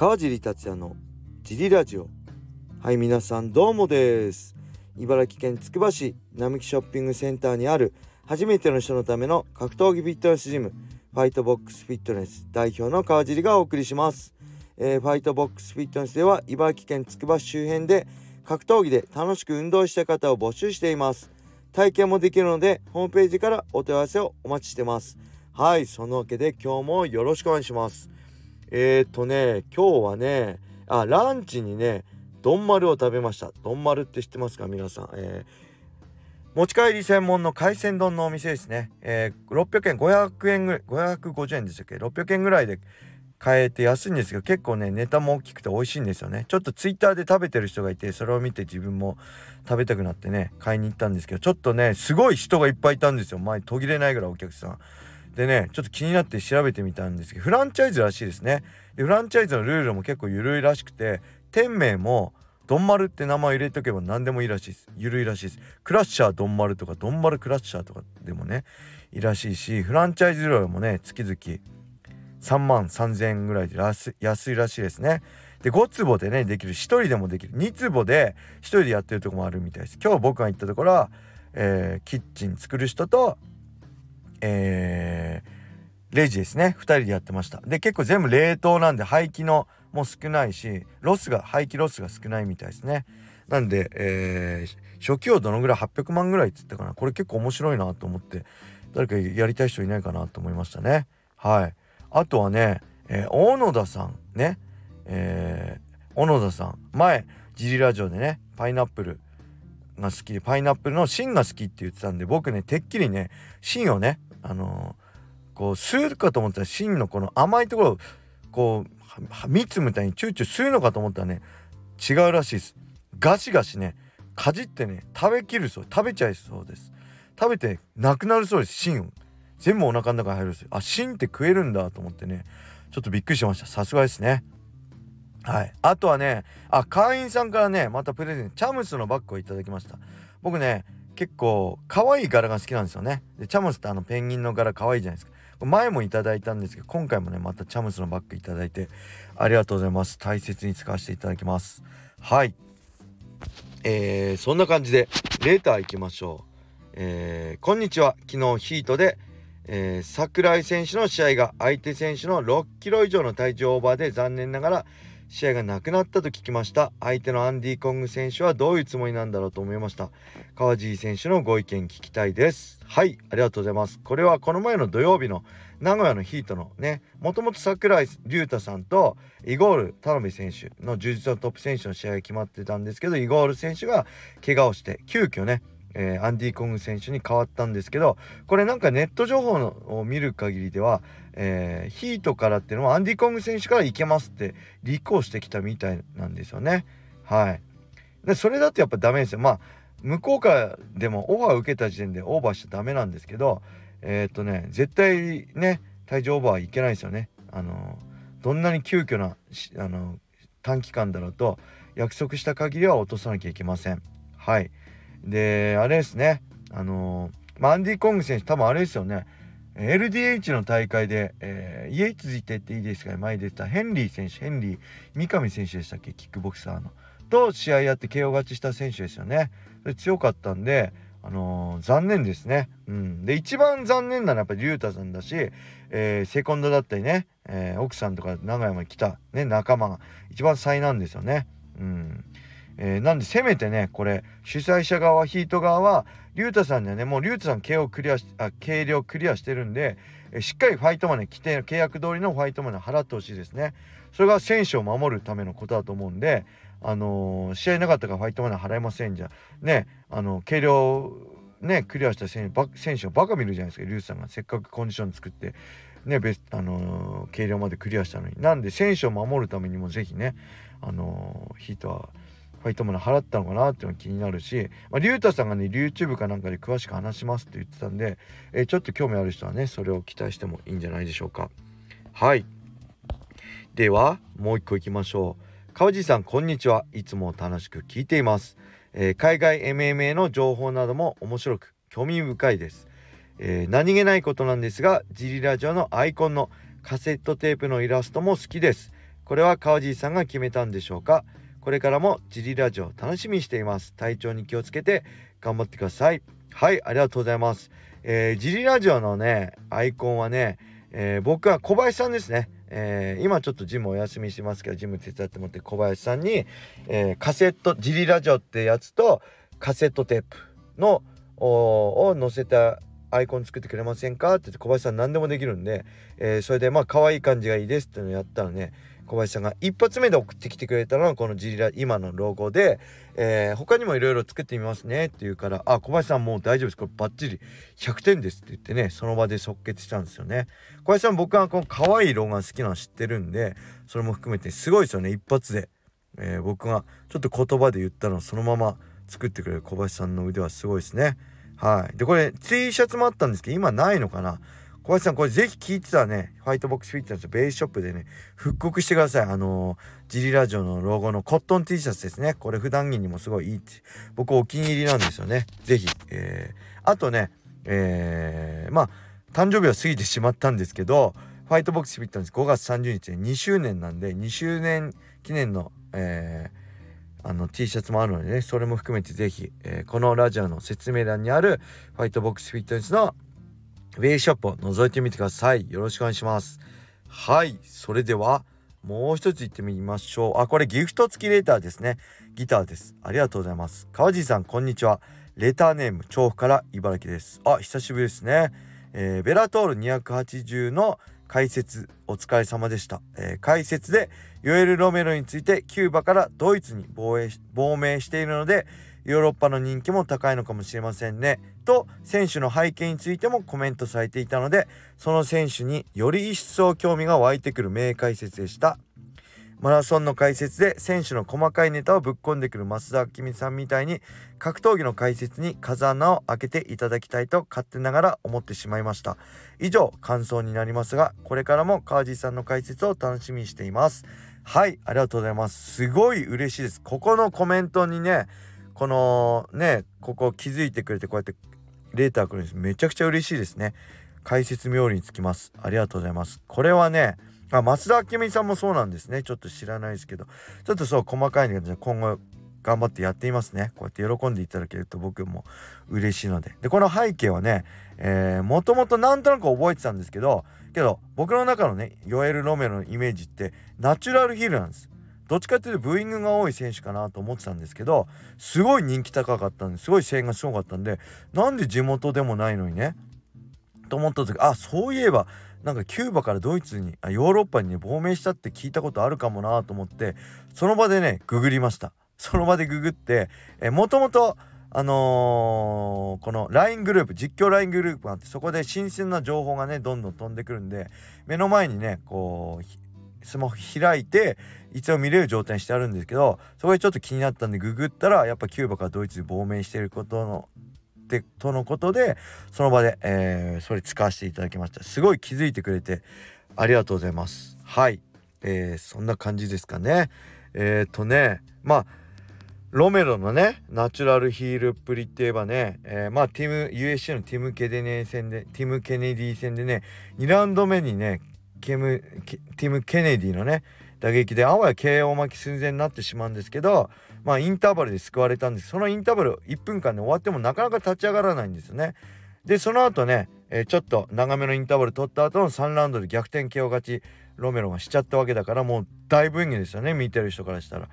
川尻達也のジリラジオ。はい皆さんどうもです。茨城県つくば市並木ショッピングセンターにある初めての人のための格闘技フィットネスジムファイトボックスフィットネス代表の川尻がお送りします、えー、ファイトボックスフィットネスでは茨城県つくば市周辺で格闘技で楽しく運動した方を募集しています。体験もできるのでホームページからお問い合わせをお待ちしてます。はいそのわけで今日もよろしくお願いします。えー、っとね今日はねあランチにね丼丸を食べました。丼丸って知ってますか？皆さん、えー、持ち帰り専門の海鮮丼のお店ですね、えー、600円500円ぐらい550円でしたっけ？600円ぐらいで買えて安いんですけど結構ねネタも大きくて美味しいんですよね。ちょっとツイッターで食べてる人がいてそれを見て自分も食べたくなってね買いに行ったんですけどちょっとねすごい人がいっぱいいたんですよ。前途切れないぐらいお客さん。でねちょっと気になって調べてみたんですけどフランチャイズらしいですね。でフランチャイズのルールも結構緩いらしくて店名もドンマルって名前入れとけば何でもいいらしいです。緩いらしいです。クラッシャードンマルとかドンマルクラッシャーとかでもねいいらしいしフランチャイズ料もね月々3万3000円ぐらいで安いらしいですね。で5坪でねできる。1人でもできる。2坪で1人でやってるとこもあるみたいです。今日僕が行ったところは、えー、キッチン作る人とえー、レジですね。2人でやってました。で結構全部冷凍なんで廃棄のも少ないしロスが廃棄ロスが少ないみたいですね。なんで、えー、初期をどのぐらい800万ぐらいっつったかな。これ結構面白いなと思って誰かやりたい人いないかなと思いましたね。はい。あとはね、えー、小野田さんね、えー、小野田さん。前ジリラジオでねパイナップルが好きでパイナップルの芯が好きって言ってたんで僕ねてっきりね芯をねあの、こう吸うかと思ったら芯のこの甘いところをこう蜜みたいにチューチュー吸うのかと思ったらね違うらしいです。ガシガシねかじってね食べきるそう食べちゃいそうです。食べてなくなるそうです芯を。全部お腹の中に入るんです。あ芯って食えるんだと思ってねちょっとびっくりしました。さすがですね。はい。あとはねあ会員さんからねまたプレゼントチャムスのバッグをいただきました。僕ね結構可愛い柄が好きなんですよね。でチャムスってあのペンギンの柄可愛いじゃないですか。前もいただいたんですけど今回もねまたチャムスのバッグいただいてありがとうございます。大切に使わせていただきます。はい。えー、そんな感じでレーター行きましょう。えー、こんにちは。昨日ヒートでえー、櫻井選手の試合が相手選手の6キロ以上の体重オーバーで残念ながら試合がなくなったと聞きました。相手のアンディ・コング選手はどういうつもりなんだろうと思いました。川尻選手のご意見聞きたいです。はいありがとうございます。これはこの前の土曜日の名古屋のヒートのねもともと櫻井龍太さんとイゴール田辺選手の充実のトップ選手の試合が決まってたんですけどイゴール選手が怪我をして急遽ねえー、アンディ・コング選手に変わったんですけどこれなんかネット情報のを見る限りでは、えー、ヒートからっていうのはアンディ・コング選手から行けますって立候補してきたみたいなんですよね。はい、でそれだとやっぱダメですよ。まあ向こうからでもオファー受けた時点でオーバーしちゃダメなんですけどえっ、とね絶対ね体重オーバーはいけないですよね。あのどんなに急遽なあの短期間だろうと約束した限りは落とさなきゃいけません。はい。で、あれですね、あの、まあ、アンディ・コング選手、多分あれですよね、LDH の大会で、えー、家続いてっていいですか前出たヘンリー選手、ヘンリー、三上選手でしたっけ、キックボクサーの。と試合やって KO 勝ちした選手ですよね。強かったんで、あのー、残念ですね。うん。で、一番残念なのはやっぱり竜太さんだし、えー、セコンドだったりね、えー、奥さんとか長山に来た、ね、仲間が一番災難ですよね。うん。えー、なんでせめてねこれ主催者側ヒート側は竜太さんにはねもう竜太さん計をクリアあ計量クリアしてるんで、えー、しっかりファイトマネー規定契約通りのファイトマネー払ってほしいですね。それが選手を守るためのことだと思うんであのー、試合なかったからファイトマネー払えませんじゃねあの計量ねクリアした選手選手をバカ見るじゃないですか竜太さんが。せっかくコンディション作ってね、別あのー、計量までクリアしたのに。なんで選手を守るためにもぜひねあのー、ヒートはファイトマネー払ったのかなっていうのが気になるし、まあ、リュウタさんがね YouTube かなんかで詳しく話しますって言ってたんで、えー、ちょっと興味ある人はねそれを期待してもいいんじゃないでしょうか。はい。ではもう一個いきましょう。川地さんこんにちは。いつも楽しく聞いています、えー、海外 MMA の情報なども面白く興味深いです、えー、何気ないことなんですがジリラジオのアイコンのカセットテープのイラストも好きです。これは川尻さんが決めたんでしょうか？これからもジリラジオ楽しみにしています。体調に気をつけて頑張ってください。はいありがとうございます。えー、ジリラジオのねアイコンはね、えー、僕は小林さんですね。えー、今ちょっとジムお休みしてますけどジム手伝ってもらって小林さんに、えー、カセットジリラジオってやつとカセットテープのを載せたアイコン作ってくれませんか？って言って小林さん何でもできるんで、えー、それでまあ可愛い感じがいいですっていうのをやったらね小林さんが一発目で送ってきてくれたのがこのジリラ今のロゴで、えー、他にもいろいろ作ってみますねって言うから「あ小林さんもう大丈夫です。これバッチリ100点です」って言ってねその場で即決したんですよね。小林さん僕はこの可愛いロゴが好きなの知ってるんでそれも含めてすごいですよね一発で、えー、僕がちょっと言葉で言ったのをそのまま作ってくれる小林さんの腕はすごいですね。はい。でこれ T シャツもあったんですけど今ないのかな？小林さんこれぜひ聞いてたね。ファイトボックスフィットネスベースショップでね復刻してください。あのー、ジリラジオのロゴのコットン T シャツですね。これ普段着にもすごいいいって僕お気に入りなんですよね。ぜひ。えー、あとねえー、まあ誕生日は過ぎてしまったんですけどファイトボックスフィットネス5月30日で2周年なんで2周年記念のえー、あの T シャツもあるのでねそれも含めてぜひ、えー、このラジオの説明欄にあるファイトボックスフィットネスのウェイショップを覗いてみてください。よろしくお願いします。はい。それでは、もう一つ行ってみましょう。あ、これギフト付きレーターですね。ギターです。ありがとうございます。川地さん、こんにちは。レターネーム、調布から茨城です。あ、久しぶりですね。えー、ベラトール280の解説お疲れ様でした、えー、解説でヨエル・ロメロについてキューバからドイツに亡命しているのでヨーロッパの人気も高いのかもしれませんね。と選手の背景についてもコメントされていたのでその選手により一層興味が湧いてくる名解説でした。マラソンの解説で選手の細かいネタをぶっ込んでくる増田明美さんみたいに格闘技の解説に風穴を開けていただきたいと勝手ながら思ってしまいました以上感想になりますがこれからも川地さんの解説を楽しみにしていますはいありがとうございますすごい嬉しいですここのコメントにねこのねここ気づいてくれてこうやってレーターくるんです。めちゃくちゃ嬉しいですね。解説冥利につきます。ありがとうございます。これはねあ松田明美さんもそうなんですね。ちょっと知らないですけど。ちょっとそう細かいので今後頑張ってやっていますね。こうやって喜んでいただけると僕も嬉しいので。でこの背景はねもともとなんとなく覚えてたんですけどけど僕の中のねヨエル・ロメロのイメージってナチュラルヒールなんです。どっちかっていうとブーイングが多い選手かなと思ってたんですけどすごい人気高かったんですごい声援がすごかったんでなんで地元でもないのにねと思った時あそういえばなんかキューバからドイツにあヨーロッパにね亡命したって聞いたことあるかもなと思ってその場でねググりました。その場でググってもともとあのー、この LINE グループ実況 LINE グループがあってそこで新鮮な情報がねどんどん飛んでくるんで目の前にねこうスマホ開いていつも見れる状態にしてあるんですけどそこでちょっと気になったんでググったらやっぱキューバからドイツに亡命していることのでとのことでその場で、えー、それ使わせていただきました。すごい気づいてくれてありがとうございます。はい、えー、そんな感じですかね。えっ、とねまあロメロのねナチュラルヒールっぷりって言えばね、えー、まあティム USC のティム・ケデネ戦でティム・ケネディ戦でね2ラウンド目にねケムティム・ケネディのね打撃であわや KO 巻き寸前になってしまうんですけどまあインターバルで救われたんです。そのインターバル1分間で終わってもなかなか立ち上がらないんですよね。でその後ね、えー、ちょっと長めのインターバル取った後の3ラウンドで逆転 KO 勝ちロメロがしちゃったわけだからもう大分議ですよね見てる人からしたら。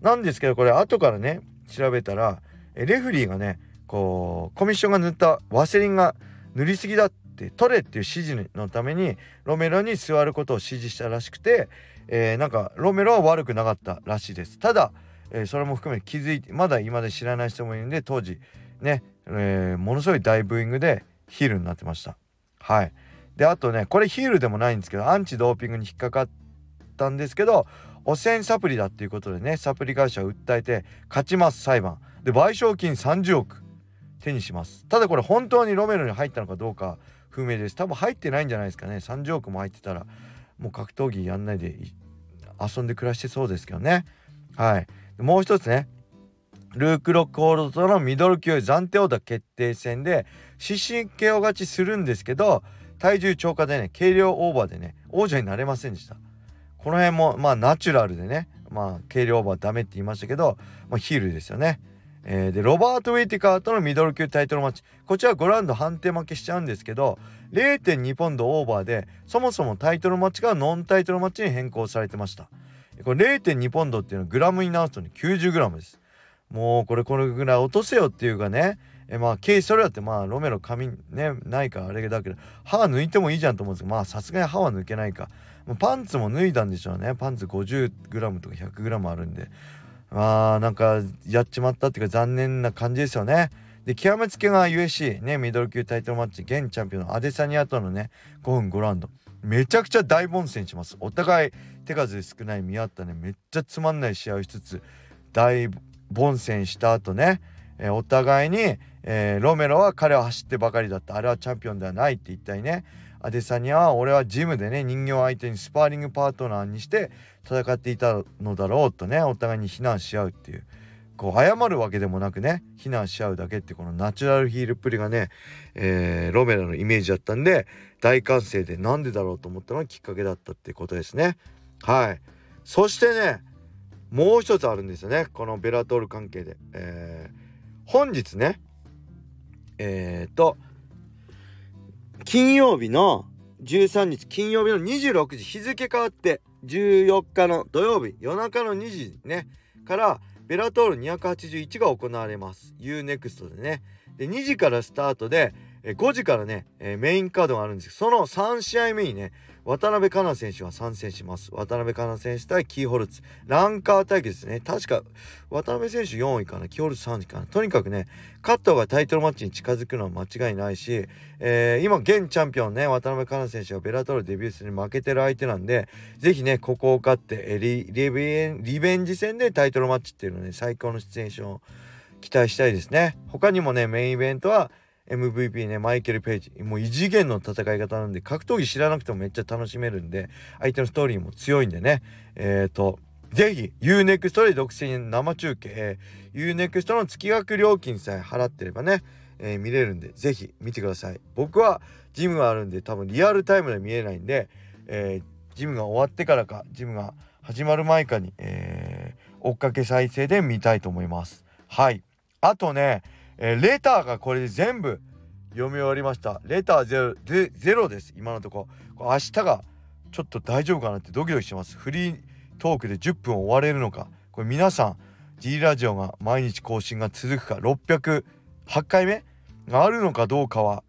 なんですけどこれ後からね調べたらレフリーがねこうコミッションが塗ったワセリンが塗りすぎだっって取れっていう指示のためにロメロに座ることを指示したらしくて、えー、なんかロメロは悪くなかったらしいです。ただ、えー、それも含めて気づいてまだ今で知らない人もいるんで当時ね、えー、ものすごい大ブーイングでヒールになってました。はい。であとねこれヒールでもないんですけどアンチドーピングに引っかかったんですけど汚染サプリだっていうことでねサプリ会社を訴えて勝ちます裁判。で賠償金30億手にします。ただこれ本当にロメロに入ったのかどうか不明です。多分入ってないんじゃないですかね。30億も入ってたらもう格闘技やんないで遊んで暮らしてそうですけどね。はい。もう一つね。ルーク・ロックホールドとのミドル級暫定オーダー決定戦で失神 KO 勝ちするんですけど体重超過でね軽量オーバーでね王者になれませんでした。ここの辺もまあナチュラルでねまあ軽量オーバーダメって言いましたけど、まあ、ヒールですよね。えー、でロバート・ウェイティカーとのミドル級タイトルマッチ。こちら5ラウンド判定負けしちゃうんですけど0.2ポンドオーバーでそもそもタイトルマッチがノンタイトルマッチに変更されてました。これ0.2ポンドっていうのはグラムに直すとね 90g です。もうこれこれぐらい落とせよっていうかねえまあケースそれだってまあロメロ髪ねないからあれだけど歯抜いてもいいじゃんと思うんですけどまあさすがに歯は抜けないか。パンツも脱いだんでしょうね。パンツ 50g とか 100g あるんで。まあなんかやっちまったっていうか残念な感じですよね。で極めつけが USC ねミドル級タイトルマッチ現チャンピオンのアデサニアとのね5分5ラウンド。めちゃくちゃ大凡戦します。お互い手数少ない見合ったねめっちゃつまんない試合をしつつ大凡戦した後ね、えー、お互いに、えー、ロメロは彼は走ってばかりだった。あれはチャンピオンではないって言ったね。アデサニアは俺はジムでね人形相手にスパーリングパートナーにして戦っていたのだろうとねお互いに非難し合うっていう。こう謝るわけでもなくね非難し合うだけってこのナチュラルヒールっぷりがね、えー、ロメラのイメージだったんで大歓声でなんでだろうと思ったのがきっかけだったってことですね。はい。そしてねもう一つあるんですよねこのベラトール関係で、えー、本日ねえっ、と金曜日の13日金曜日の26時日付変わって14日の土曜日夜中の2時ねからベラトール281が行われます。UNEXT でね。で2時からスタートで5時からねメインカードがあるんですけどその3試合目にね渡辺香奈選手は参戦します。渡辺香奈選手対キーホルツ。ランカー対決ですね。確か渡辺選手4位かな。キーホルツ3位かな。とにかくね勝った方がタイトルマッチに近づくのは間違いないし、えー、今現チャンピオンね渡辺香奈選手がベラトルデビュー戦に負けてる相手なんでぜひねここを勝ってリリベンリベンジ戦でタイトルマッチっていうのね最高の出演者を期待したいですね。他にもねメインイベントは MVP ねマイケル・ペイジもう異次元の戦い方なんで格闘技知らなくてもめっちゃ楽しめるんで相手のストーリーも強いんでね。えっ、ー、とぜひ UNEXT で独占生中継、えー、UNEXT の月額料金さえ払ってればね、えー、見れるんでぜひ見てください。僕はジムがあるんで多分リアルタイムで見えないんで、えー、ジムが終わってからかジムが始まる前かに、え、追っかけ再生で見たいと思います。はい。あとねえー、レターがこれで全部読み終わりました。レターゼロでゼロです。今のとこ。ろ明日がちょっと大丈夫かなってドキドキしてます。フリートークで10分終われるのか。これ皆さん G ラジオが毎日更新が続くか。608回目があるのかどうかは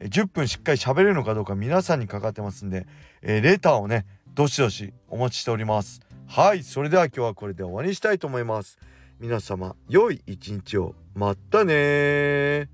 10分しっかり喋れるのかどうか皆さんにかかってますんで、えー、レターをねどしどしお待ちしております。はいそれでは今日はこれで終わりにしたいと思います。皆様良い一日を。まったね